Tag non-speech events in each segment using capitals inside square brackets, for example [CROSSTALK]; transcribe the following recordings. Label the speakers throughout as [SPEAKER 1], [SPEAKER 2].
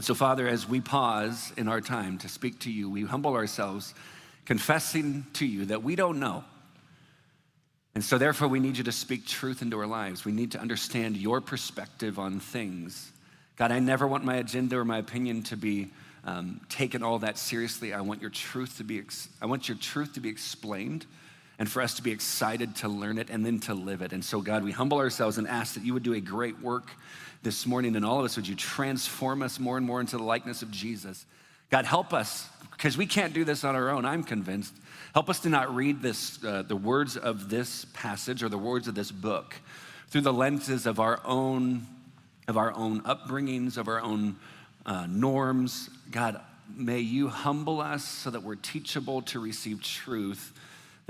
[SPEAKER 1] So, Father, as we pause in our time to speak to you, we humble ourselves, confessing to you that we don't know. And so, therefore, we need you to speak truth into our lives. We need to understand your perspective on things. God, I never want my agenda or my opinion to be um, taken all that seriously. I want your truth to be. Ex- I want your truth to be explained, and for us to be excited to learn it and then to live it. And so, God, we humble ourselves and ask that you would do a great work this morning in all of us. Would you transform us more and more into the likeness of Jesus? God, help us because we can't do this on our own. I'm convinced. Help us to not read this, uh, the words of this passage or the words of this book through the lenses of our own, of our own upbringings, of our own uh, norms. God, may you humble us so that we're teachable to receive truth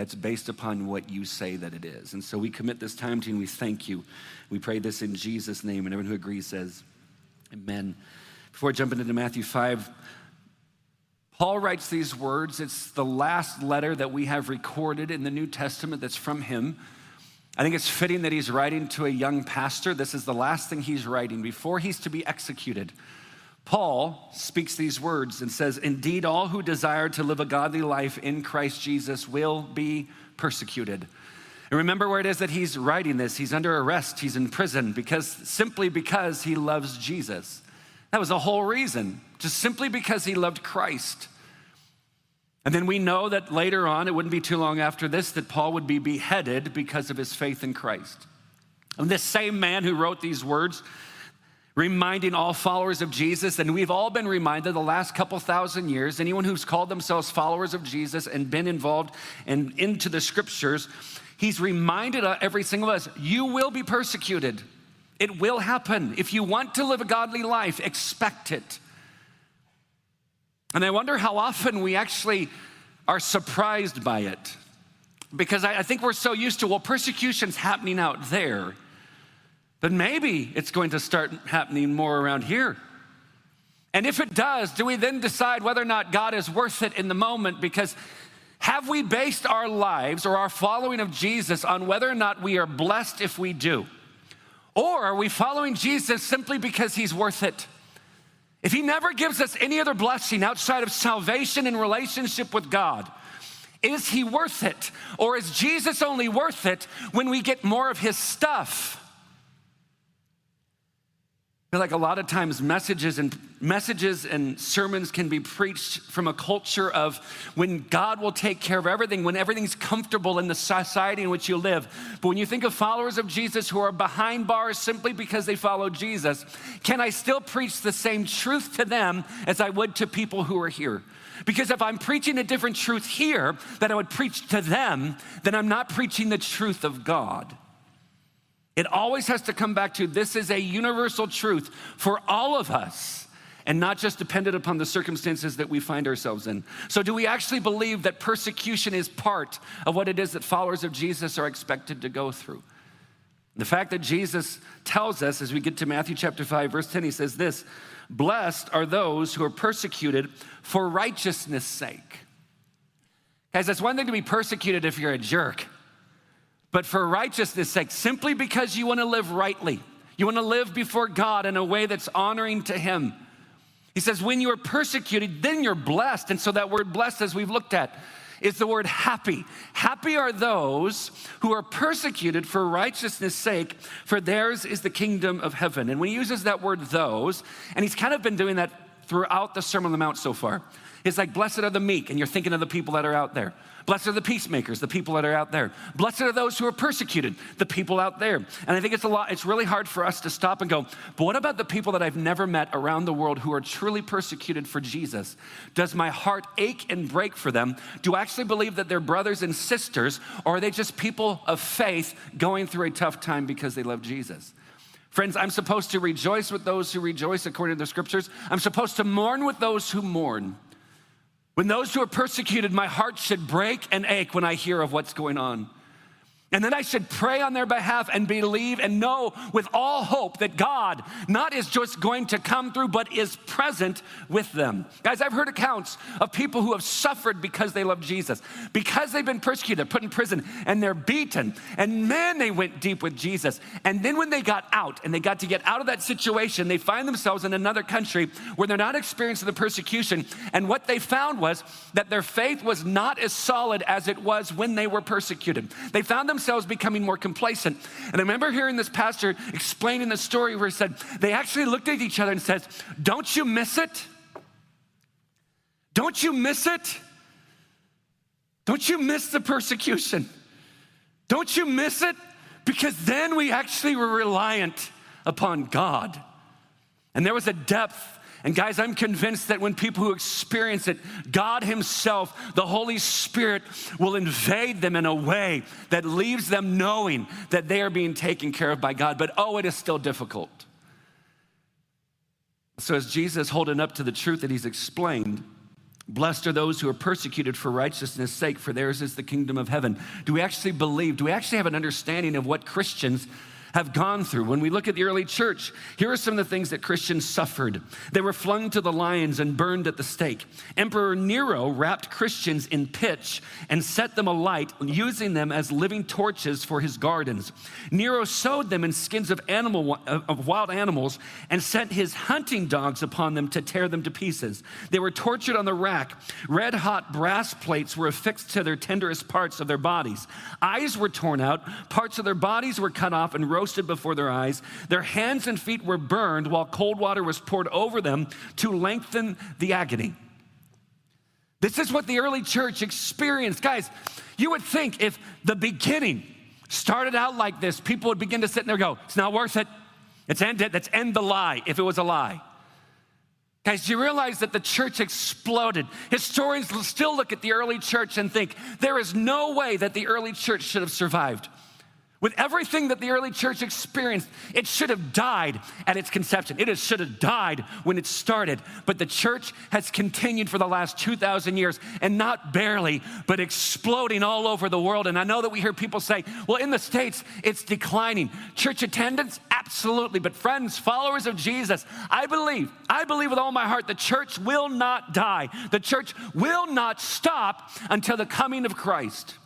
[SPEAKER 1] that's based upon what you say that it is. And so we commit this time to you and we thank you. We pray this in Jesus' name. And everyone who agrees says, Amen. Before jumping into Matthew 5, Paul writes these words. It's the last letter that we have recorded in the New Testament that's from him. I think it's fitting that he's writing to a young pastor. This is the last thing he's writing before he's to be executed. Paul speaks these words and says, Indeed, all who desire to live a godly life in Christ Jesus will be persecuted. And remember where it is that he's writing this. He's under arrest, he's in prison because simply because he loves Jesus. That was the whole reason, just simply because he loved Christ. And then we know that later on, it wouldn't be too long after this, that Paul would be beheaded because of his faith in Christ. And this same man who wrote these words, reminding all followers of Jesus, and we've all been reminded the last couple thousand years, anyone who's called themselves followers of Jesus and been involved and into the scriptures, he's reminded every single of us, you will be persecuted. It will happen. If you want to live a godly life, expect it. And I wonder how often we actually are surprised by it. Because I, think we're so used to, well, persecution's happening out there, but maybe it's going to start happening more around here. And if it does, do we then decide whether or not God is worth it in the moment? Because have we based our lives or our following of Jesus on whether or not we are blessed if we do? Or are we following Jesus simply because he's worth it? If He never gives us any other blessing outside of salvation and relationship with God, is He worth it? Or is Jesus only worth it when we get more of His stuff? Feel like a lot of times messages and messages and sermons can be preached from a culture of when God will take care of everything, when everything's comfortable in the society in which you live. But when you think of followers of Jesus who are behind bars simply because they follow Jesus, can I still preach the same truth to them as I would to people who are here? Because if I'm preaching a different truth here that I would preach to them, then I'm not preaching the truth of God. It always has to come back to this is a universal truth for all of us and not just dependent upon the circumstances that we find ourselves in. So, do we actually believe that persecution is part of what it is that followers of Jesus are expected to go through? The fact that Jesus tells us as we get to Matthew chapter 5, verse 10, he says this Blessed are those who are persecuted for righteousness' sake. Guys, that's one thing to be persecuted if you're a jerk but for righteousness' sake, simply because you want to live rightly. You want to live before God in a way that's honoring to Him. He says, when you are persecuted, then you're blessed. And so that word blessed, as we've looked at, is the word happy. Happy are those who are persecuted for righteousness' sake, for theirs is the kingdom of heaven. And when he uses that word those, and he's kind of been doing that throughout the Sermon on the Mount so far, it's like, blessed are the meek, and you're thinking of the people that are out there. Blessed are the peacemakers, the people that are out there. Blessed are those who are persecuted, the people out there. And I think it's a lot, it's really hard for us to stop and go, but what about the people that I've never met around the world who are truly persecuted for Jesus? Does my heart ache and break for them? Do I actually believe that they're brothers and sisters, or are they just people of faith going through a tough time because they love Jesus? Friends, I'm supposed to rejoice with those who rejoice according to the scriptures. I'm supposed to mourn with those who mourn. When those who are persecuted, my heart should break and ache when I hear of what's going on. And then I should pray on their behalf and believe and know with all hope that God not is just going to come through, but is present with them. Guys, I've heard accounts of people who have suffered because they love Jesus, because they've been persecuted, put in prison, and they're beaten. And man, they went deep with Jesus. And then when they got out and they got to get out of that situation, they find themselves in another country where they're not experiencing the persecution. And what they found was that their faith was not as solid as it was when they were persecuted. They found themselves becoming more complacent. And I remember hearing this pastor explaining the story where he said, they actually looked at each other and said, Don't you miss it? Don't you miss it? Don't you miss the persecution? Don't you miss it? Because then we actually were reliant upon God. And there was a depth and guys, I'm convinced that when people who experience it, God Himself, the Holy Spirit, will invade them in a way that leaves them knowing that they are being taken care of by God. But oh, it is still difficult. So, as Jesus holding up to the truth that He's explained, Blessed are those who are persecuted for righteousness' sake, for theirs is the kingdom of heaven. Do we actually believe? Do we actually have an understanding of what Christians have gone through. When we look at the early church, here are some of the things that Christians suffered. They were flung to the lions and burned at the stake. Emperor Nero wrapped Christians in pitch and set them alight, using them as living torches for his gardens. Nero sewed them in skins of, animal, of wild animals and sent his hunting dogs upon them to tear them to pieces. They were tortured on the rack. Red hot brass plates were affixed to their tenderest parts of their bodies. Eyes were torn out, parts of their bodies were cut off and roasted before their eyes. Their hands and feet were burned while cold water was poured over them to lengthen the agony. This is what the early church experienced. Guys, you would think if the beginning started out like this, people would begin to sit there and go, It's not worth it. Let's end it. Let's end the lie if it was a lie. Guys, do you realize that the church exploded? Historians still look at the early church and think there is no way that the early church should have survived. With everything that the early church experienced, it should have died at its conception. It should have died when it started. But the church has continued for the last 2,000 years, and not barely, but exploding all over the world. And I know that we hear people say, well, in the States, it's declining. Church attendance? Absolutely. But friends, followers of Jesus, I believe, I believe with all my heart, the church will not die. The church will not stop until the coming of Christ.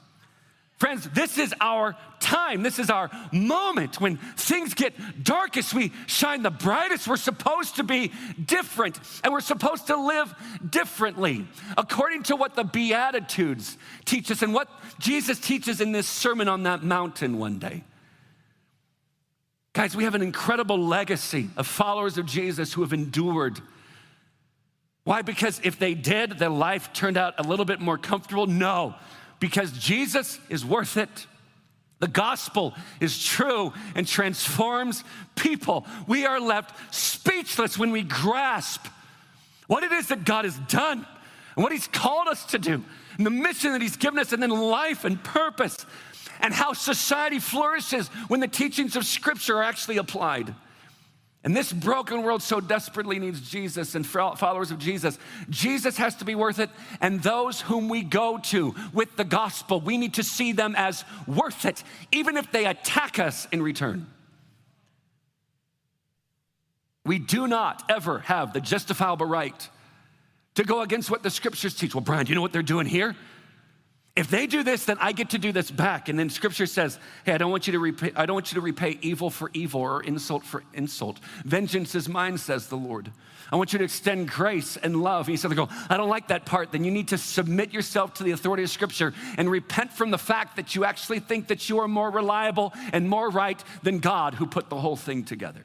[SPEAKER 1] Friends, this is our time. This is our moment when things get darkest. We shine the brightest. We're supposed to be different and we're supposed to live differently according to what the Beatitudes teach us and what Jesus teaches in this sermon on that mountain one day. Guys, we have an incredible legacy of followers of Jesus who have endured. Why? Because if they did, their life turned out a little bit more comfortable? No because Jesus is worth it. The gospel is true and transforms people. We are left speechless when we grasp what it is that God has done and what He's called us to do, and the mission that He's given us, and then life and purpose, and how society flourishes when the teachings of Scripture are actually applied. And this broken world so desperately needs Jesus and followers of Jesus. Jesus has to be worth it. And those whom we go to with the gospel, we need to see them as worth it, even if they attack us in return. We do not ever have the justifiable right to go against what the scriptures teach. Well, Brian, do you know what they're doing here? If they do this, then I get to do this back. And then scripture says, hey, I don't want you to repay, I don't want you to repay evil for evil or insult for insult. Vengeance is mine, says the Lord. I want you to extend grace and love. And he said, go, I don't like that part. Then you need to submit yourself to the authority of scripture and repent from the fact that you actually think that you are more reliable and more right than God who put the whole thing together.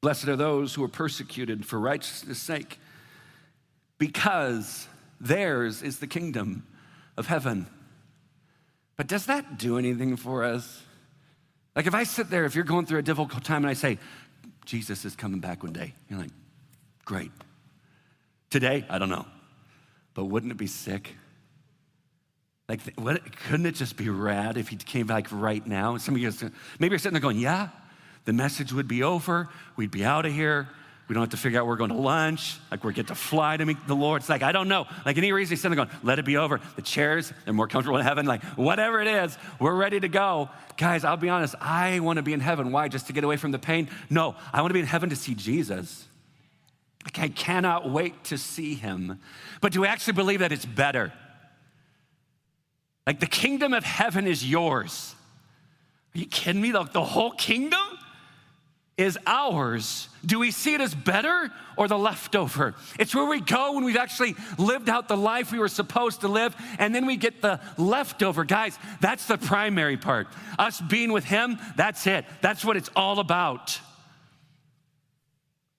[SPEAKER 1] Blessed are those who are persecuted for righteousness' sake because theirs is the kingdom of heaven. But does that do anything for us? Like if I sit there, if you're going through a difficult time and I say, Jesus is coming back one day, you're like, great. Today, I don't know. But wouldn't it be sick? Like, what, couldn't it just be rad if he came back right now? Some of you, maybe you're sitting there going, yeah, the message would be over, we'd be out of here, We don't have to figure out we're going to lunch, like we get to fly to meet the Lord. It's like, I don't know. Like any reason, he's sitting there going, let it be over. The chairs, they're more comfortable in heaven. Like, whatever it is, we're ready to go. Guys, I'll be honest, I want to be in heaven. Why? Just to get away from the pain? No, I want to be in heaven to see Jesus. Like, I cannot wait to see him. But do we actually believe that it's better? Like, the kingdom of heaven is yours. Are you kidding me? The, the whole kingdom? Is ours. Do we see it as better or the leftover? It's where we go when we've actually lived out the life we were supposed to live, and then we get the leftover. Guys, that's the primary part. Us being with Him, that's it. That's what it's all about.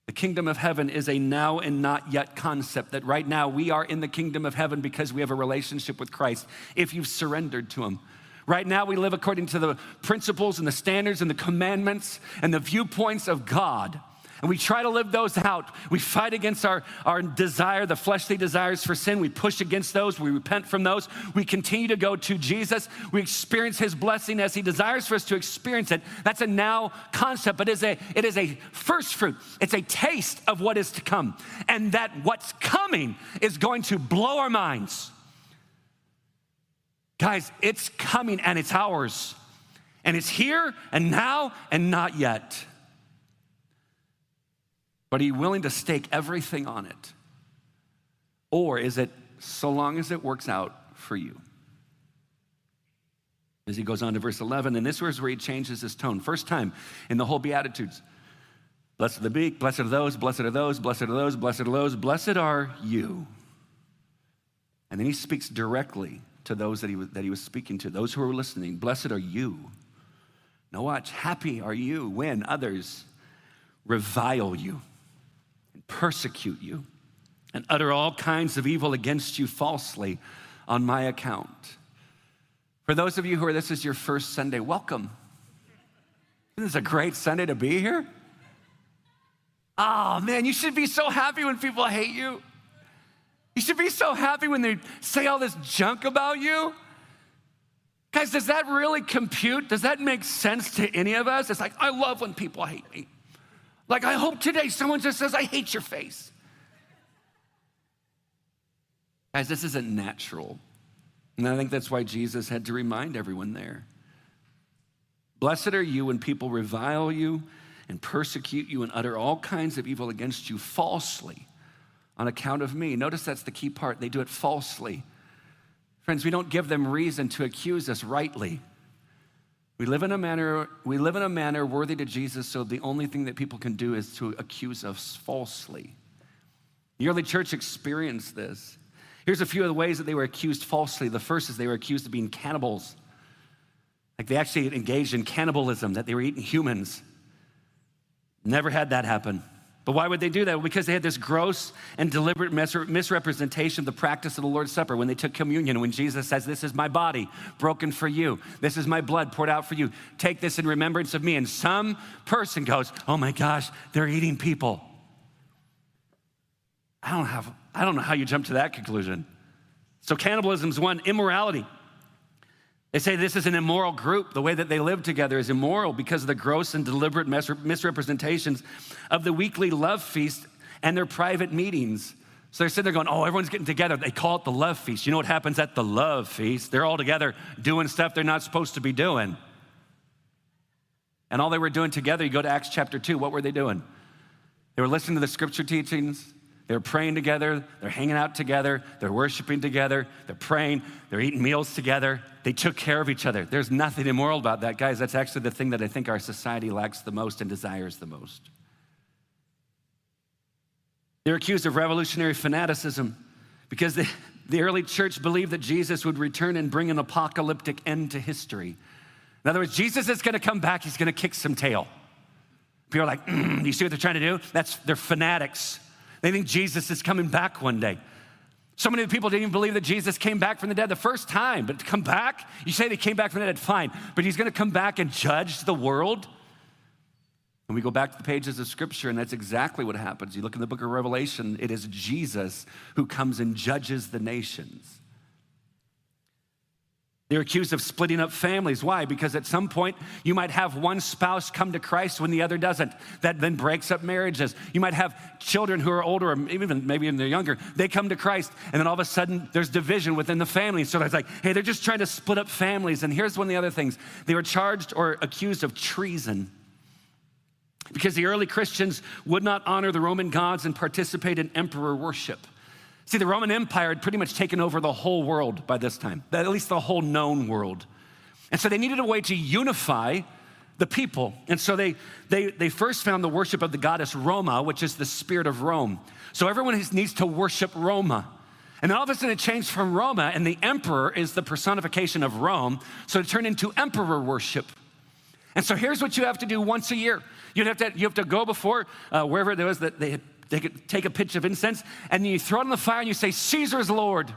[SPEAKER 1] The kingdom of heaven is a now and not yet concept that right now we are in the kingdom of heaven because we have a relationship with Christ if you've surrendered to Him. Right now, we live according to the principles and the standards and the commandments and the viewpoints of God. And we try to live those out. We fight against our, our desire, the fleshly desires for sin. We push against those. We repent from those. We continue to go to Jesus. We experience his blessing as he desires for us to experience it. That's a now concept, but it is a, it is a first fruit. It's a taste of what is to come. And that what's coming is going to blow our minds. Guys, it's coming and it's ours. And it's here and now and not yet. But are you willing to stake everything on it? Or is it so long as it works out for you? As he goes on to verse 11, and this is where he changes his tone. First time in the whole Beatitudes. Blessed are the meek, blessed are those, blessed are those, blessed are those, blessed are those, blessed are you. And then he speaks directly to those that he, was, that he was speaking to, those who were listening. Blessed are you. Now, watch, happy are you when others revile you and persecute you and utter all kinds of evil against you falsely on my account. For those of you who are, this is your first Sunday, welcome. Isn't This is a great Sunday to be here. Oh man, you should be so happy when people hate you. You should be so happy when they say all this junk about you. Guys, does that really compute? Does that make sense to any of us? It's like, I love when people hate me. Like, I hope today someone just says, I hate your face. Guys, this isn't natural. And I think that's why Jesus had to remind everyone there. Blessed are you when people revile you and persecute you and utter all kinds of evil against you falsely on account of me. Notice that's the key part. They do it falsely. Friends, we don't give them reason to accuse us rightly. We live in a manner, we live in a manner worthy to Jesus, so the only thing that people can do is to accuse us falsely. The early church experienced this. Here's a few of the ways that they were accused falsely. The first is they were accused of being cannibals. Like they actually engaged in cannibalism, that they were eating humans. Never had that happen. But why would they do that? Because they had this gross and deliberate misrepresentation of the practice of the Lord's Supper when they took communion. When Jesus says, This is my body broken for you, this is my blood poured out for you. Take this in remembrance of me. And some person goes, Oh my gosh, they're eating people. I don't, have, I don't know how you jump to that conclusion. So, cannibalism is one, immorality. They say this is an immoral group. The way that they live together is immoral because of the gross and deliberate misrepresentations of the weekly love feast and their private meetings. So they're sitting there going, Oh, everyone's getting together. They call it the love feast. You know what happens at the love feast? They're all together doing stuff they're not supposed to be doing. And all they were doing together, you go to Acts chapter 2, what were they doing? They were listening to the scripture teachings, they're praying together, they're hanging out together, they're worshiping together, they're praying, they're eating meals together. They took care of each other. There's nothing immoral about that. Guys, that's actually the thing that I think our society lacks the most and desires the most. They're accused of revolutionary fanaticism because the, the early church believed that Jesus would return and bring an apocalyptic end to history. In other words, Jesus is going to come back, he's going to kick some tail. People are like, mm, you see what they're trying to do? That's they're fanatics. They think Jesus is coming back one day. So many people didn't even believe that Jesus came back from the dead the first time, but to come back, you say they came back from the dead, fine, but he's gonna come back and judge the world. And we go back to the pages of scripture, and that's exactly what happens. You look in the book of Revelation, it is Jesus who comes and judges the nations. They're accused of splitting up families. Why? Because at some point you might have one spouse come to Christ when the other doesn't. That then breaks up marriages. You might have children who are older, or even maybe even they're younger, they come to Christ, and then all of a sudden there's division within the family. So it's like, hey, they're just trying to split up families. And here's one of the other things they were charged or accused of treason. Because the early Christians would not honor the Roman gods and participate in emperor worship. See, the Roman Empire had pretty much taken over the whole world by this time, at least the whole known world. And so they needed a way to unify the people. And so they, they, they first found the worship of the goddess Roma, which is the spirit of Rome. So everyone needs to worship Roma. And all of a sudden it changed from Roma, and the emperor is the personification of Rome. So it turned into emperor worship. And so here's what you have to do once a year. You'd have to, you have to go before uh, wherever there was that they had take a, take a pitch of incense, and you throw it in the fire and you say, Caesar's Lord.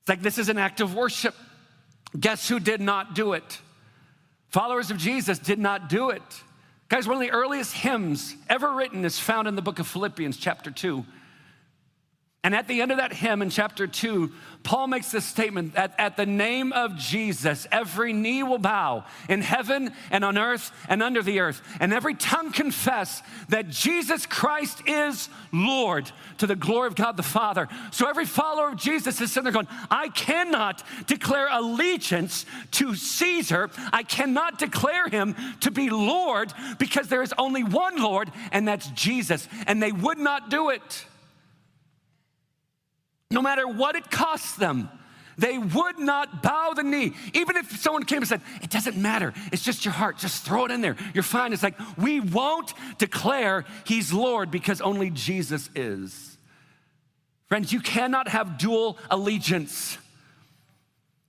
[SPEAKER 1] It's like this is an act of worship. Guess who did not do it? Followers of Jesus did not do it. Guys, one of the earliest hymns ever written is found in the book of Philippians, chapter 2. And at the end of that hymn in chapter 2, Paul makes this statement that at the name of Jesus, every knee will bow in heaven and on earth and under the earth, and every tongue confess that Jesus Christ is Lord to the glory of God the Father. So every follower of Jesus is sitting there going, I cannot declare allegiance to Caesar. I cannot declare him to be Lord because there is only one Lord, and that's Jesus. And they would not do it no matter what it costs them. They would not bow the knee. Even if someone came and said, It doesn't matter, it's just your heart, just throw it in there, you're fine. It's like, we won't declare He's Lord because only Jesus is. Friends, you cannot have dual allegiance.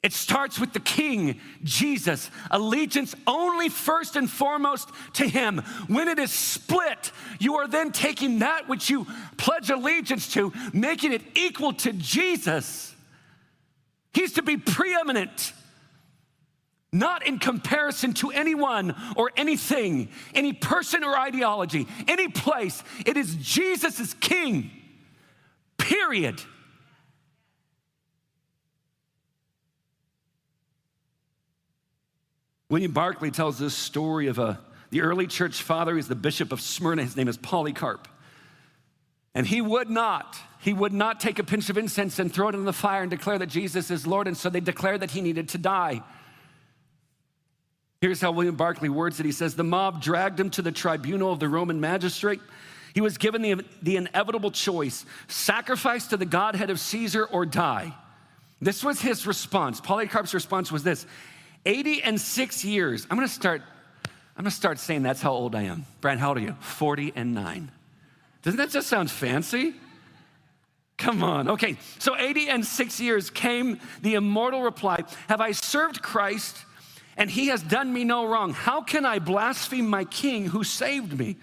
[SPEAKER 1] It starts with the King, Jesus. Allegiance only first and foremost to Him. When it is split, you are then taking that which you pledge allegiance to, making it equal to Jesus. He's to be preeminent, not in comparison to anyone or anything, any person or ideology, any place. It is Jesus as King, period. William Barclay tells this story of a, the early church father. He's the bishop of Smyrna. His name is Polycarp. And he would not, he would not take a pinch of incense and throw it in the fire and declare that Jesus is Lord. And so they declared that he needed to die. Here's how William Barclay words it. He says, The mob dragged him to the tribunal of the Roman magistrate. He was given the, the inevitable choice sacrifice to the Godhead of Caesar or die. This was his response. Polycarp's response was this 80 and six years. I'm gonna start, I'm gonna start saying that's how old I am. Brian, how old are you? 40 and nine. Doesn't that just sound fancy? Come on. Okay, so 80 and six years came the immortal reply Have I served Christ and he has done me no wrong? How can I blaspheme my king who saved me?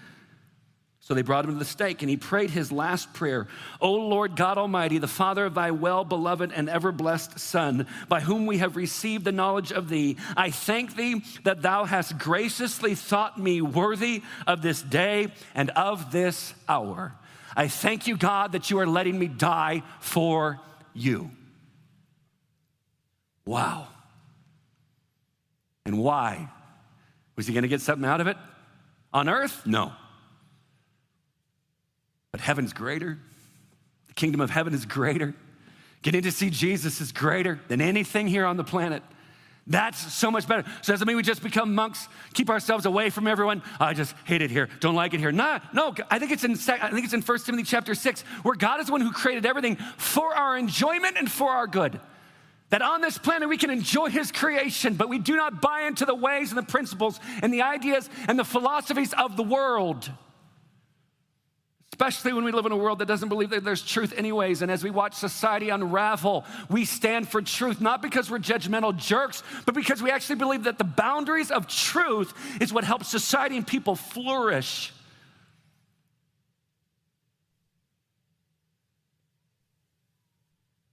[SPEAKER 1] So they brought him to the stake, and he prayed his last prayer O Lord God Almighty, the Father of thy well beloved and ever blessed Son, by whom we have received the knowledge of thee, I thank thee that thou hast graciously thought me worthy of this day and of this hour. I thank you, God, that you are letting me die for you. Wow. And why? Was he going to get something out of it? On earth? No. But heaven's greater. The kingdom of heaven is greater. Getting to see Jesus is greater than anything here on the planet. That's so much better. So doesn't mean we just become monks, keep ourselves away from everyone. I just hate it here, don't like it here. Nah, no, I think it's in I think it's in 1 Timothy chapter 6, where God is the one who created everything for our enjoyment and for our good. That on this planet we can enjoy his creation, but we do not buy into the ways and the principles and the ideas and the philosophies of the world especially when we live in a world that doesn't believe that there's truth, anyways. And as we watch society unravel, we stand for truth, not because we're judgmental jerks, but because we actually believe that the boundaries of truth is what helps society and people flourish.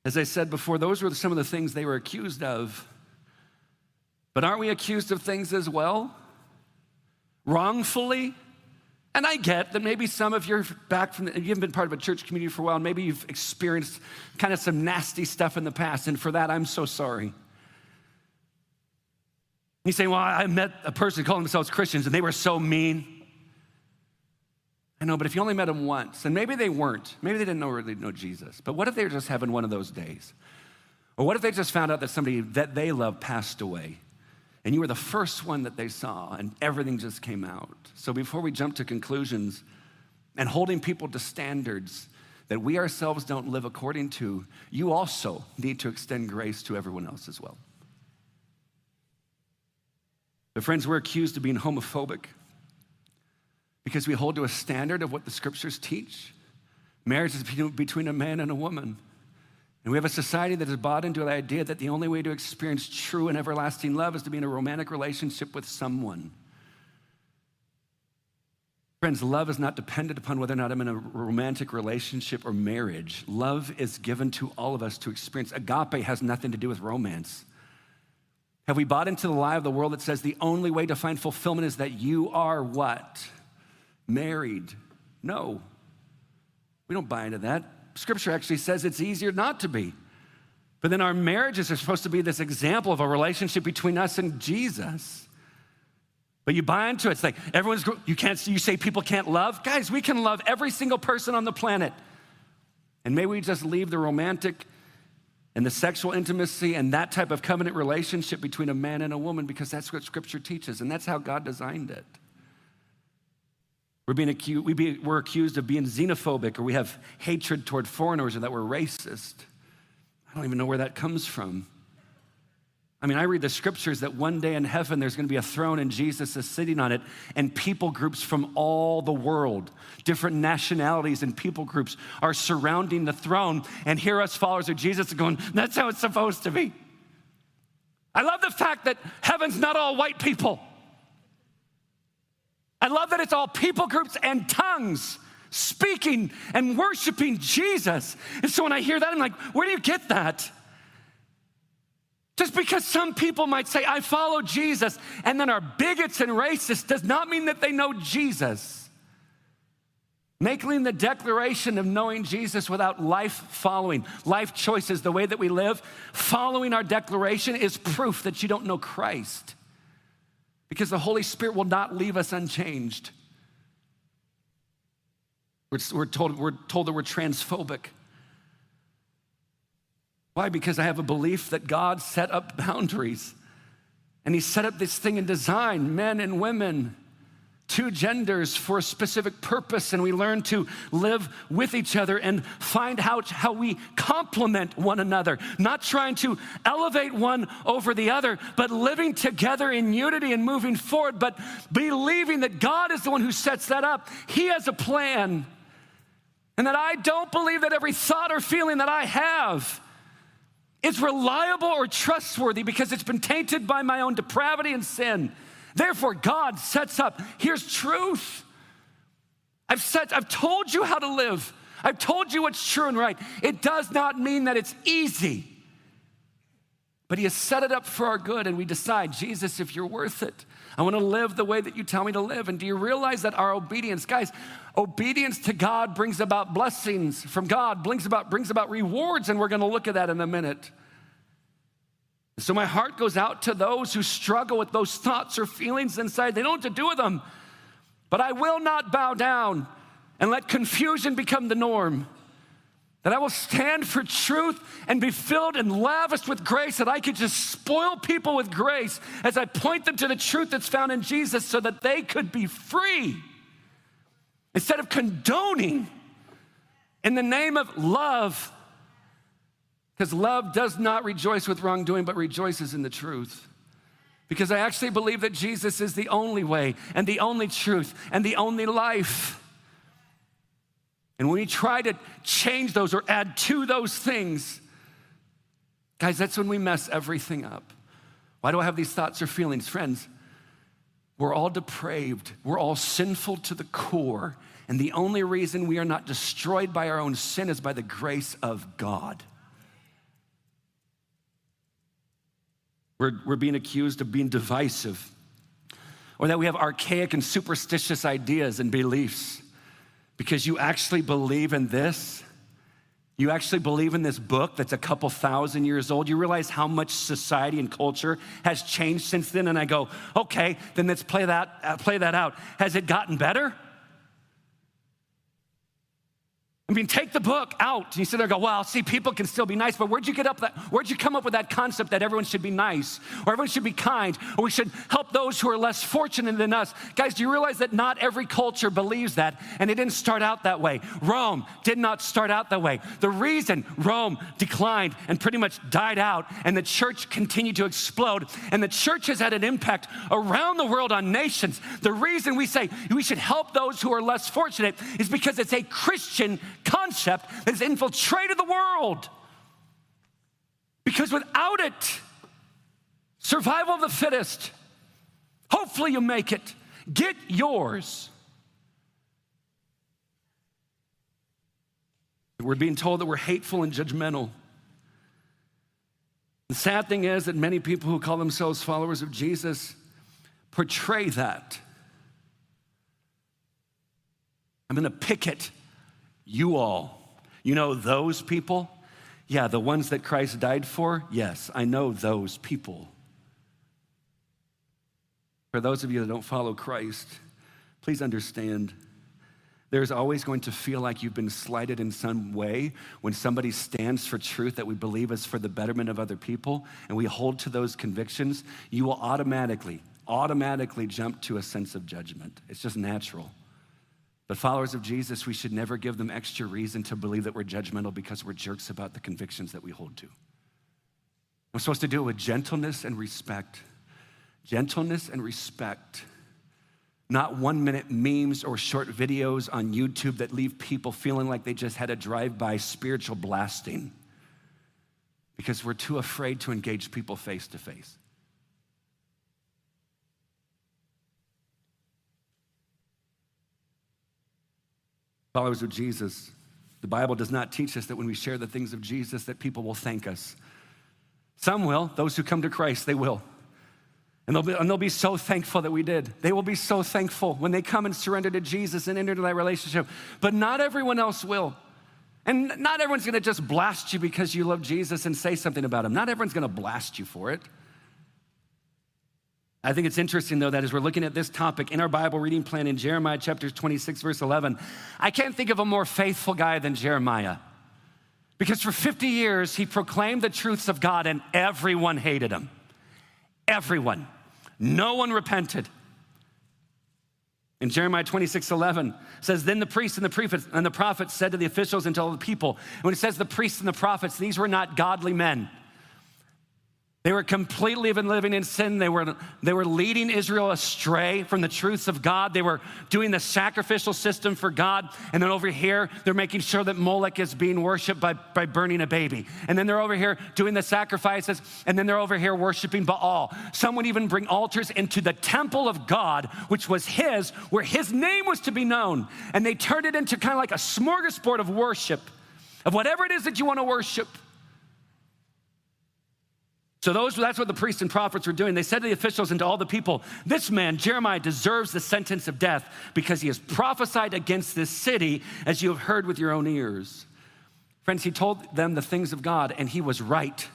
[SPEAKER 1] As I said before, those were some of the things they were accused of. But aren't we accused of things as well? Wrongfully? And I get that maybe some of you are back from, the, you haven't been part of a church community for a while, and maybe you've experienced kind of some nasty stuff in the past, and for that, I'm so sorry. You say, Well, I met a person calling themselves Christians and they were so mean. I know, but if you only met them once, and maybe they weren't, maybe they didn't know really know Jesus, but what if they were just having one of those days? Or what if they just found out that somebody that they love passed away? And you were the first one that they saw, and everything just came out. So before we jump to conclusions and holding people to standards that we ourselves don't live according to, you also need to extend grace to everyone else as well. But, friends, we're accused of being homophobic because we hold to a standard of what the scriptures teach. Marriage is between a man and a woman. And we have a society that has bought into the idea that the only way to experience true and everlasting love is to be in a romantic relationship with someone. Friends, love is not dependent upon whether or not I'm in a romantic relationship or marriage. Love is given to all of us to experience. Agape has nothing to do with romance. Have we bought into the lie of the world that says the only way to find fulfillment is that you are what? Married. No. We don't buy into that. Scripture actually says it's easier not to be. But then our marriages are supposed to be this example of a relationship between us and Jesus. But you buy into it. It's like everyone's, you can't, you say people can't love. Guys, we can love every single person on the planet. And may we just leave the romantic and the sexual intimacy and that type of covenant relationship between a man and a woman because that's what Scripture teaches and that's how God designed it. We're, being we be, we're accused of being xenophobic or we have hatred toward foreigners or that we're racist. I don't even know where that comes from. I mean, I read the scriptures that one day in heaven there's going to be a throne and Jesus is sitting on it, and people groups from all the world, different nationalities and people groups are surrounding the throne. And here, us followers of Jesus are going, That's how it's supposed to be. I love the fact that heaven's not all white people. I love that it's all people groups and tongues speaking and worshiping Jesus. And so when I hear that, I'm like, where do you get that? Just because some people might say, I follow Jesus, and then are bigots and racists, does not mean that they know Jesus. Making the declaration of knowing Jesus without life following, life choices, the way that we live, following our declaration is proof that you don't know Christ because the Holy Spirit will not leave us unchanged. We're, we're, told, we're told that we're transphobic. Why? Because I have a belief that God set up boundaries and He set up this thing in design, men and women two genders for a specific purpose, and we learn to live with each other and find out how we complement one another, not trying to elevate one over the other, but living together in unity and moving forward, but believing that God is the one who sets that up. He has a plan, and that I don't believe that every thought or feeling that I have. is reliable or trustworthy because it's been tainted by my own depravity and sin. Therefore, God sets up here's truth. I've, set, I've told you how to live. I've told you what's true and right. It does not mean that it's easy, but He has set it up for our good, and we decide, Jesus, if you're worth it, I want to live the way that you tell me to live. And do you realize that our obedience, guys, obedience to God brings about blessings from God, brings about, brings about rewards, and we're going to look at that in a minute. So my heart goes out to those who struggle with those thoughts or feelings inside. They don't know what to do with them. But I will not bow down and let confusion become the norm. That I will stand for truth and be filled and lavished with grace, that I could just spoil people with grace as I point them to the truth that's found in Jesus so that they could be free. Instead of condoning in the name of love because love does not rejoice with wrongdoing, but rejoices in the truth. Because I actually believe that Jesus is the only way and the only truth and the only life. And when we try to change those or add to those things, guys, that's when we mess everything up. Why do I have these thoughts or feelings? Friends, we're all depraved, we're all sinful to the core. And the only reason we are not destroyed by our own sin is by the grace of God. We're, we're being accused of being divisive, or that we have archaic and superstitious ideas and beliefs. Because you actually believe in this, You actually believe in this book that's a couple thousand years old. You realize how much society and culture has changed since then. And I go, okay, then let's play that, uh, play that out. Has it gotten better? I mean, take the book out. And you sit there and go, well, see, people can still be nice, but where'd you get up that, where'd you come up with that concept that everyone should be nice, or everyone should be kind, or we should help those who are less fortunate than us? Guys, do you realize that not every culture believes that, and it didn't start out that way? Rome did not start out that way. The reason Rome declined and pretty much died out, and the church continued to explode, and the church has had an impact around the world on nations. The reason we say we should help those who are less fortunate is because it's a Christian concept that has infiltrated the world. Because without it, survival of the fittest, hopefully you make it, get yours. We're being told that we're hateful and judgmental. The sad thing is that many people who call themselves followers of Jesus portray that. I'm going to pick it you all. You know those people? Yeah, the ones that Christ died for? Yes, I know those people. For those of you that don't follow Christ, please understand there's always going to feel like you've been slighted in some way when somebody stands for truth that we believe is for the betterment of other people and we hold to those convictions. You will automatically, automatically jump to a sense of judgment. It's just natural. But followers of Jesus, we should never give them extra reason to believe that we're judgmental because we're jerks about the convictions that we hold to. We're supposed to do it with gentleness and respect. Gentleness and respect. Not one minute memes or short videos on YouTube that leave people feeling like they just had a drive by spiritual blasting because we're too afraid to engage people face to face. Followers of Jesus, the Bible does not teach us that when we share the things of Jesus that people will thank us. Some will, those who come to Christ, they will. And they'll, be, and they'll be so thankful that we did. They will be so thankful when they come and surrender to Jesus and enter into that relationship. But not everyone else will. And not everyone's gonna just blast you because you love Jesus and say something about him. Not everyone's gonna blast you for it. I think it's interesting, though, that as we're looking at this topic in our Bible reading plan in Jeremiah chapter 26, verse 11, I can't think of a more faithful guy than Jeremiah. Because for 50 years, he proclaimed the truths of God and everyone hated him. Everyone. No one repented. In Jeremiah 26, 11 says, Then the priests and the prophets and the prophets said to the officials and to all the people, and when it says the priests and the prophets, these were not godly men. They were completely even living in sin. They were, they were leading Israel astray from the truths of God. They were doing the sacrificial system for God. And then over here, they're making sure that Molech is being worshiped by, by burning a baby. And then they're over here doing the sacrifices. And then they're over here worshiping Baal. Some would even bring altars into the temple of God, which was his, where his name was to be known. And they turned it into kind of like a smorgasbord of worship, of whatever it is that you want to worship. So those, that's what the priests and prophets were doing. They said to the officials and to all the people, This man, Jeremiah, deserves the sentence of death because he has prophesied against this city, as you have heard with your own ears. Friends, he told them the things of God, and he was right.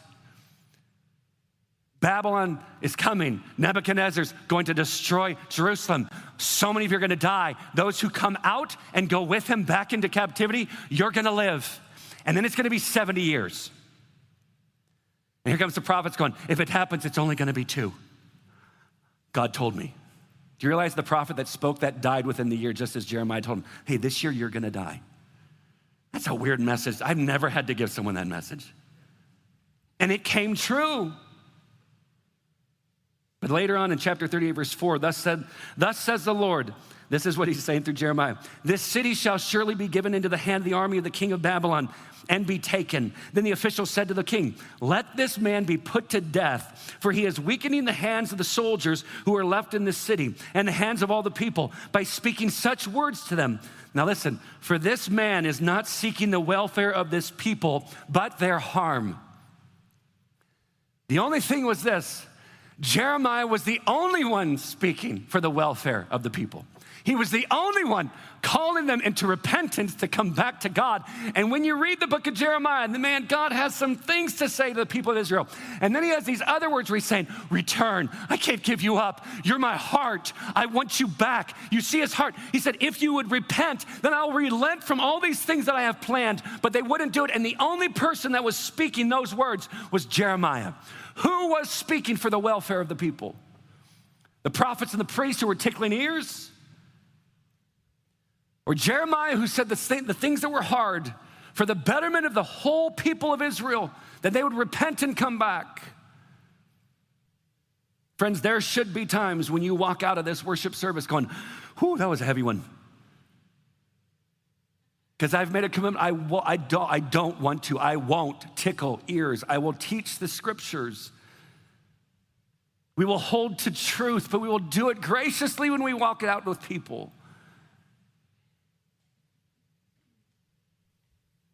[SPEAKER 1] Babylon is coming. Nebuchadnezzar's going to destroy Jerusalem. So many of you are going to die. Those who come out and go with him back into captivity, you're going to live. And then it's going to be 70 years. And here comes the prophets going, if it happens, it's only going to be two. God told me. Do you realize the prophet that spoke that died within the year, just as Jeremiah told him, hey, this year you're going to die? That's a weird message. I've never had to give someone that message. And it came true. But later on in chapter 38, verse 4, thus said, Thus says the Lord, this is what he's saying through Jeremiah. This city shall surely be given into the hand of the army of the king of Babylon and be taken. Then the official said to the king, Let this man be put to death, for he is weakening the hands of the soldiers who are left in this city and the hands of all the people by speaking such words to them. Now listen, for this man is not seeking the welfare of this people, but their harm. The only thing was this Jeremiah was the only one speaking for the welfare of the people. He was the only one calling them into repentance to come back to God. And when you read the book of Jeremiah, the man, God has some things to say to the people of Israel. And then he has these other words where he's saying, Return. I can't give you up. You're my heart. I want you back. You see his heart. He said, If you would repent, then I'll relent from all these things that I have planned. But they wouldn't do it. And the only person that was speaking those words was Jeremiah. Who was speaking for the welfare of the people? The prophets and the priests who were tickling ears? Or Jeremiah, who said the, the things that were hard for the betterment of the whole people of Israel, that they would repent and come back. Friends, there should be times when you walk out of this worship service going, whew, that was a heavy one. Because I've made a commitment, I, will, I, don't, I don't want to, I won't tickle ears. I will teach the scriptures. We will hold to truth, but we will do it graciously when we walk it out with people.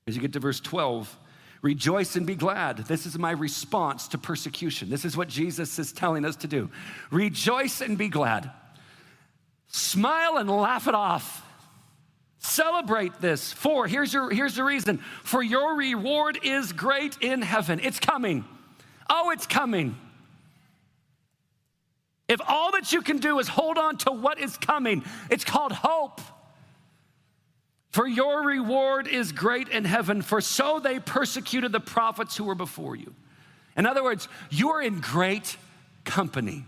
[SPEAKER 1] As you get to verse 12, rejoice and be glad. This is my response to persecution. This is what Jesus is telling us to do. Rejoice and be glad. Smile and laugh it off. Celebrate this. For, here's, your, here's the reason for your reward is great in heaven. It's coming. Oh, it's coming. If all that you can do is hold on to what is coming, it's called hope. For your reward is great in heaven, for so they persecuted the prophets who were before you. In other words, you're in great company.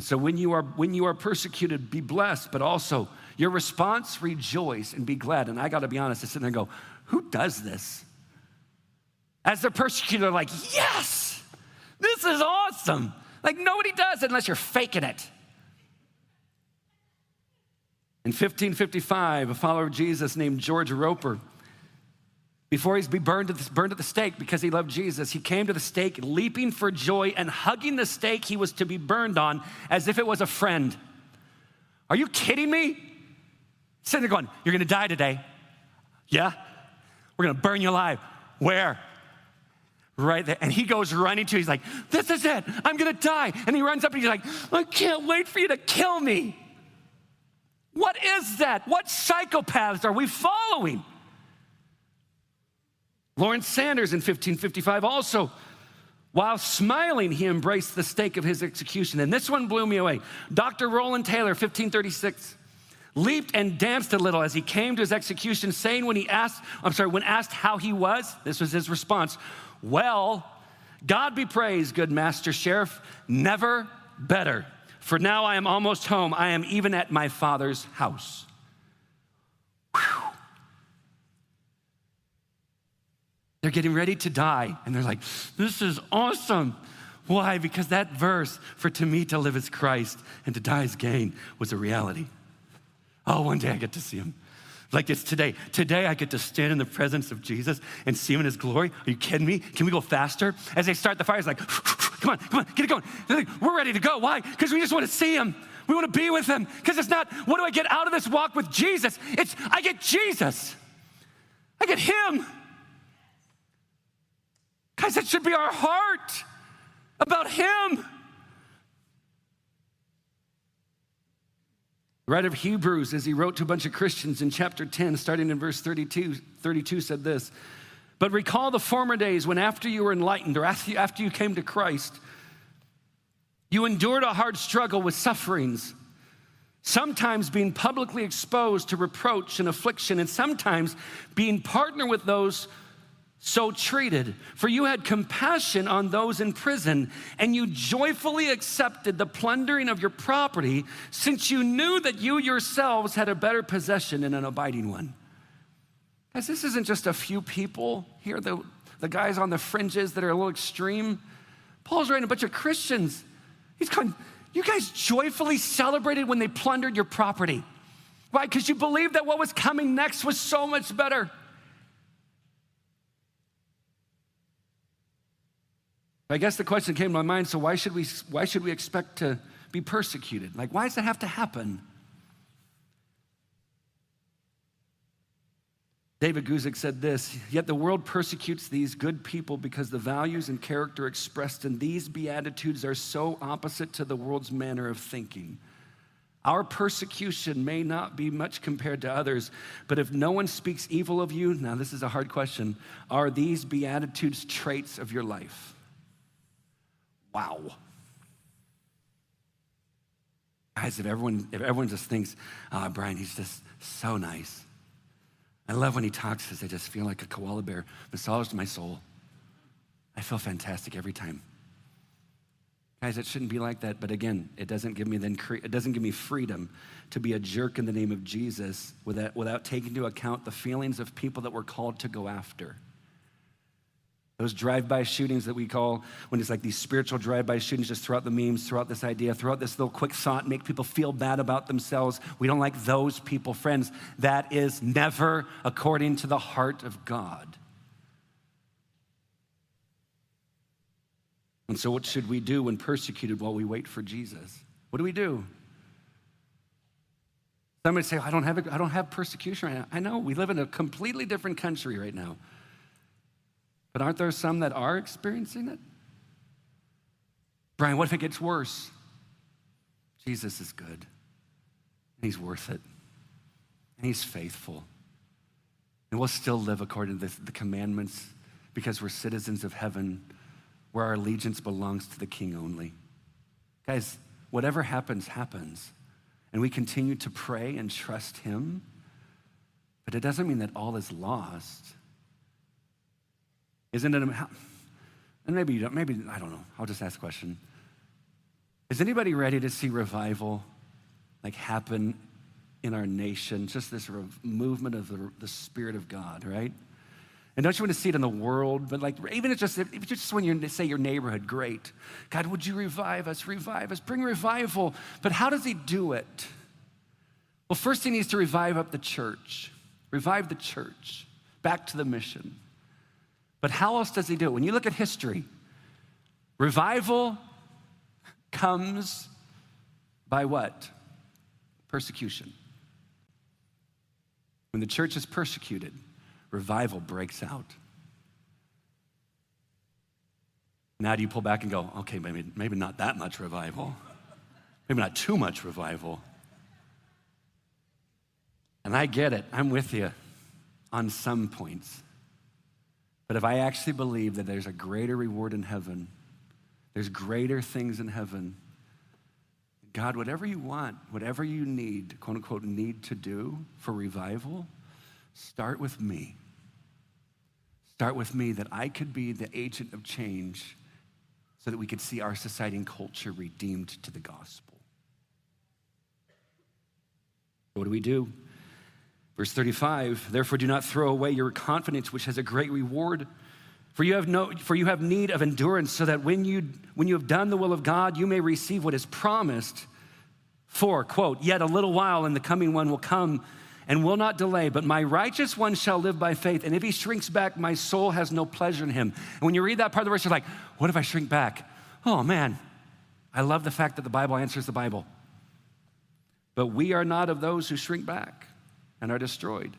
[SPEAKER 1] So when you are when you are persecuted, be blessed, but also your response, rejoice and be glad. And I got to be honest, I sit there and go, who does this? As they're persecuted, they're like, yes, this is awesome. Like nobody does it unless you're faking it. In 1555, a follower of Jesus named George Roper, before he's be burned at, the, burned at the stake because he loved Jesus, he came to the stake leaping for joy and hugging the stake he was to be burned on as if it was a friend. Are you kidding me? Sitting there going, You're gonna die today. Yeah? We're gonna burn you alive. Where? Right there. And he goes running to, he's like, This is it. I'm gonna die. And he runs up and he's like, I can't wait for you to kill me. What is that? What psychopaths are we following? Laurence Saunders in 1555 also, while smiling, he embraced the stake of his execution. And this one blew me away. Dr. Rowland Taylor, 1536, leaped and danced a little as he came to his execution, saying when he asked, I'm sorry, when asked how he was, this was his response, Well, God be praised, good master sheriff, never better. For now I am almost home. I am even at my father's house. Whew. They're getting ready to die, and they're like, This is awesome. Why? Because that verse, for to me to live is Christ and to die is gain, was a reality. Oh, one day I get to see him. Like it's today. Today I get to stand in the presence of Jesus and see him in his glory. Are you kidding me? Can we go faster? As they start the fire, it's like, [LAUGHS] Come on, come on, get it going. We're ready to go. Why? Because we just want to see him. We want to be with him. Because it's not, what do I get out of this walk with Jesus? It's, I get Jesus. I get him. Guys, that should be our heart about him. The writer of Hebrews, as he wrote to a bunch of Christians in chapter 10, starting in verse 32, 32 said this but recall the former days when, after you were enlightened or after you came to Christ, you endured a hard struggle with sufferings, sometimes being publicly exposed to reproach and affliction, and sometimes being partner with those so treated. For you had compassion on those in prison, and you joyfully accepted the plundering of your property, since you knew that you yourselves had a better possession and an abiding one. This isn't just a few people here, the, the guys on the fringes that are a little extreme. Paul's writing a bunch of Christians. He's going, You guys joyfully celebrated when they plundered your property. Why? Because you believed that what was coming next was so much better. I guess the question came to my mind so why should we, why should we expect to be persecuted? Like, why does that have to happen? David Guzik said this Yet the world persecutes these good people because the values and character expressed in these Beatitudes are so opposite to the world's manner of thinking. Our persecution may not be much compared to others, but if no one speaks evil of you, now this is a hard question, are these Beatitudes traits of your life? Wow. Guys, if everyone, if everyone just thinks, oh, Brian, he's just so nice. I love when he talks because I just feel like a koala bear massaged my soul. I feel fantastic every time. Guys, it shouldn't be like that. But again, it doesn't give me then it doesn't give me freedom to be a jerk in the name of Jesus without, without taking into account the feelings of people that we're called to go after. Those drive-by shootings that we call when it's like these spiritual drive-by shootings, just throughout the memes, throughout this idea, throughout this little quick thought, make people feel bad about themselves. We don't like those people, friends. That is never according to the heart of God. And so, what should we do when persecuted while we wait for Jesus? What do we do? Somebody say, I don't have, I don't have persecution right now. I know, we live in a completely different country right now. But aren't there some that are experiencing it? Brian, what if it gets worse? Jesus is good. And he's worth it. And he's faithful. And we'll still live according to the, the commandments because we're citizens of heaven where our allegiance belongs to the king only. Guys, whatever happens, happens. And we continue to pray and trust him. But it doesn't mean that all is lost. Isn't it? And maybe you don't, maybe, I don't know. I'll just ask a question. Is anybody ready to see revival like happen in our nation? Just this movement of the, the Spirit of God, right? And don't you want to see it in the world? But like, even it's just, if just when you say your neighborhood, great. God, would you revive us? Revive us. Bring revival. But how does He do it? Well, first, He needs to revive up the church, revive the church back to the mission. But how else does he do it? When you look at history, revival comes by what? Persecution. When the church is persecuted, revival breaks out. Now do you pull back and go, okay, maybe, maybe not that much revival, maybe not too much revival. And I get it, I'm with you on some points. But if I actually believe that there's a greater reward in heaven, there's greater things in heaven, God, whatever you want, whatever you need, quote unquote, need to do for revival, start with me. Start with me that I could be the agent of change so that we could see our society and culture redeemed to the gospel. What do we do? Verse 35, therefore do not throw away your confidence, which has a great reward. For you have, no, for you have need of endurance, so that when you, when you have done the will of God, you may receive what is promised. For, quote, yet a little while, and the coming one will come and will not delay, but my righteous one shall live by faith. And if he shrinks back, my soul has no pleasure in him. And when you read that part of the verse, you're like, what if I shrink back? Oh man, I love the fact that the Bible answers the Bible. But we are not of those who shrink back and are destroyed,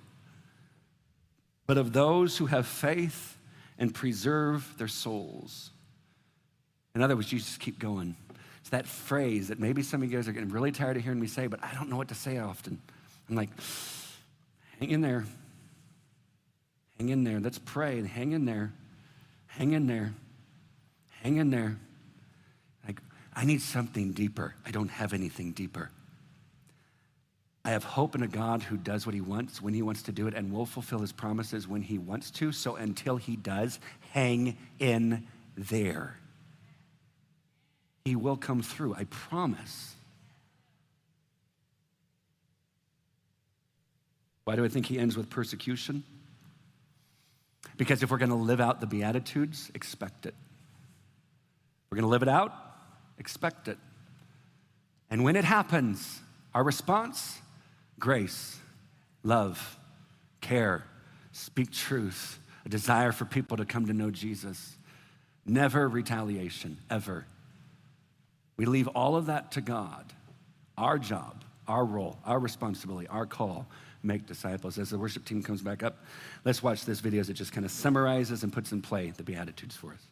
[SPEAKER 1] but of those who have faith and preserve their souls. In other words, you just keep going. It's that phrase that maybe some of you guys are getting really tired of hearing me say, but I don't know what to say often. I'm like, hang in there. Hang in there. Let's pray and hang in there. Hang in there. Hang in there. Like, I need something deeper. I don't have anything deeper. I have hope in a God who does what he wants when he wants to do it and will fulfill his promises when he wants to. So until he does, hang in there. He will come through, I promise. Why do I think he ends with persecution? Because if we're going to live out the Beatitudes, expect it. We're going to live it out, expect it. And when it happens, our response grace, love, care, speak truth, a desire for people to come to know Jesus. Never retaliation, ever. We leave all of that to God. Our job, our role, our responsibility, our call, make disciples. As the worship team comes back up, let's watch this video as it just kind of summarizes and puts in play the Beatitudes for us.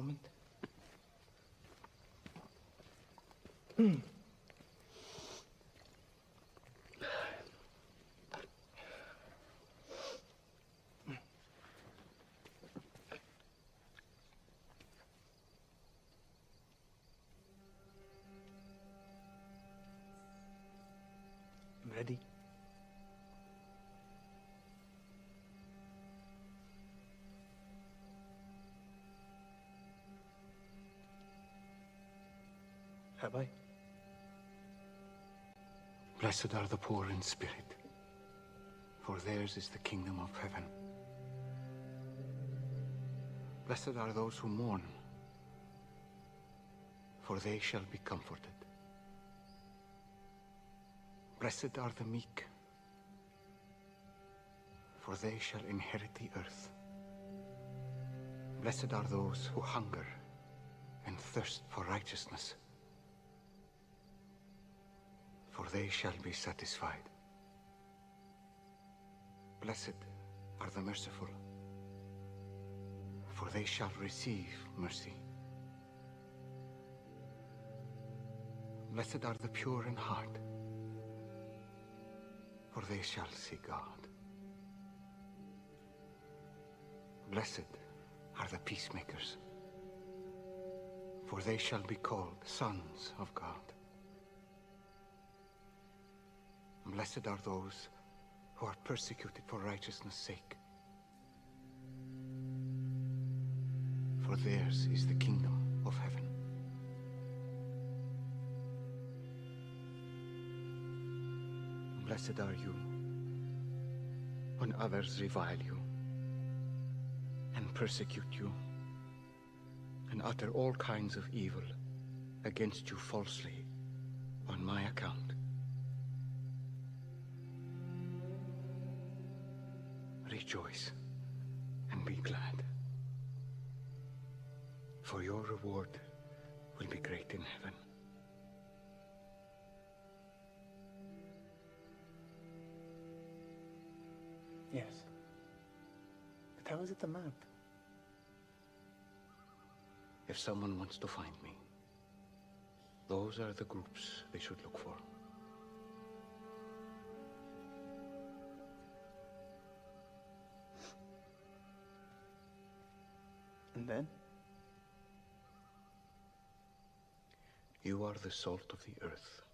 [SPEAKER 2] Moment. Have I?
[SPEAKER 3] Blessed are the poor in spirit, for theirs is the kingdom of heaven. Blessed are those who mourn, for they shall be comforted. Blessed are the meek, for they shall inherit the earth. Blessed are those who hunger and thirst for righteousness, for they shall be satisfied. Blessed are the merciful, for they shall receive mercy. Blessed are the pure in heart, for they shall see God. Blessed are the peacemakers, for they shall be called sons of God. Blessed are those who are persecuted for righteousness' sake, for theirs is the kingdom of heaven. Blessed are you when others revile you and persecute you and utter all kinds of evil against you falsely on my account. Someone wants to find me, those are the groups they should look for.
[SPEAKER 2] And then?
[SPEAKER 3] You are the salt of the earth.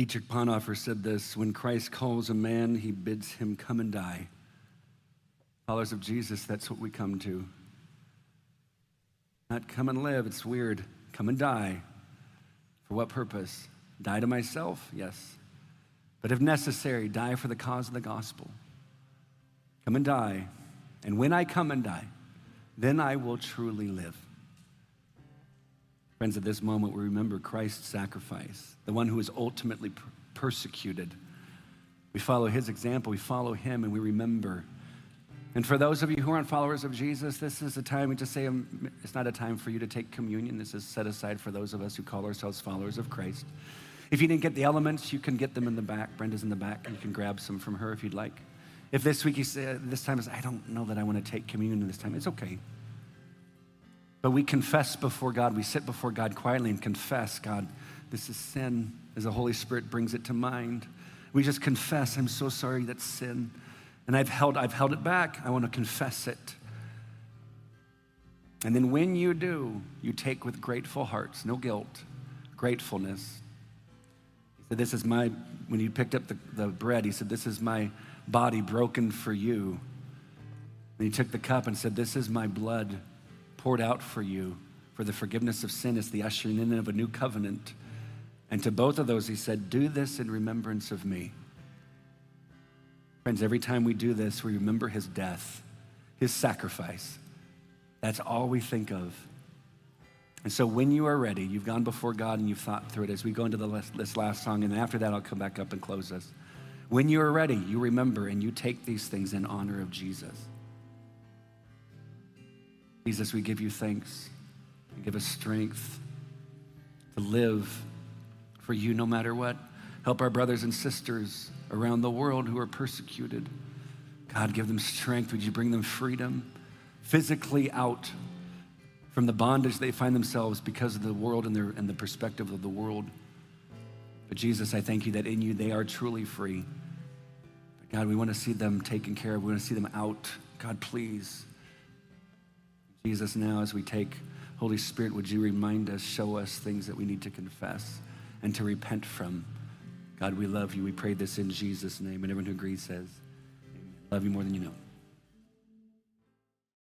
[SPEAKER 1] Dietrich Bonhoeffer said this When Christ calls a man, he bids him come and die. Followers of Jesus, that's what we come to. Not come and live, it's weird. Come and die. For what purpose? Die to myself? Yes. But if necessary, die for the cause of the gospel. Come and die. And when I come and die, then I will truly live. Friends, at this moment, we remember Christ's sacrifice, the one who was ultimately per- persecuted. We follow his example, we follow him, and we remember. And for those of you who aren't followers of Jesus, this is a time just say um, it's not a time for you to take communion. This is set aside for those of us who call ourselves followers of Christ. If you didn't get the elements, you can get them in the back. Brenda's in the back. You can grab some from her if you'd like. If this week you say, this time is, I don't know that I want to take communion this time, it's okay. But we confess before God. We sit before God quietly and confess, God, this is sin, as the Holy Spirit brings it to mind. We just confess, I'm so sorry that's sin. And I've held, I've held it back. I want to confess it. And then when you do, you take with grateful hearts, no guilt, gratefulness. He said, This is my, when he picked up the, the bread, he said, This is my body broken for you. And he took the cup and said, This is my blood poured out for you for the forgiveness of sin. It's the ushering in of a new covenant. And to both of those, he said, Do this in remembrance of me. Friends, every time we do this, we remember his death, his sacrifice. That's all we think of. And so when you are ready, you've gone before God and you've thought through it as we go into the last, this last song, and after that, I'll come back up and close us. When you are ready, you remember and you take these things in honor of Jesus. Jesus, we give you thanks. You give us strength to live for you no matter what. Help our brothers and sisters around the world who are persecuted. God, give them strength. Would you bring them freedom physically out from the bondage they find themselves because of the world and, their, and the perspective of the world? But Jesus, I thank you that in you they are truly free. But God, we want to see them taken care of. We want to see them out. God, please. Jesus, now as we take Holy Spirit, would you remind us, show us things that we need to confess and to repent from? God, we love you. We pray this in Jesus' name. And everyone who agrees says, Amen. Love you more than you know.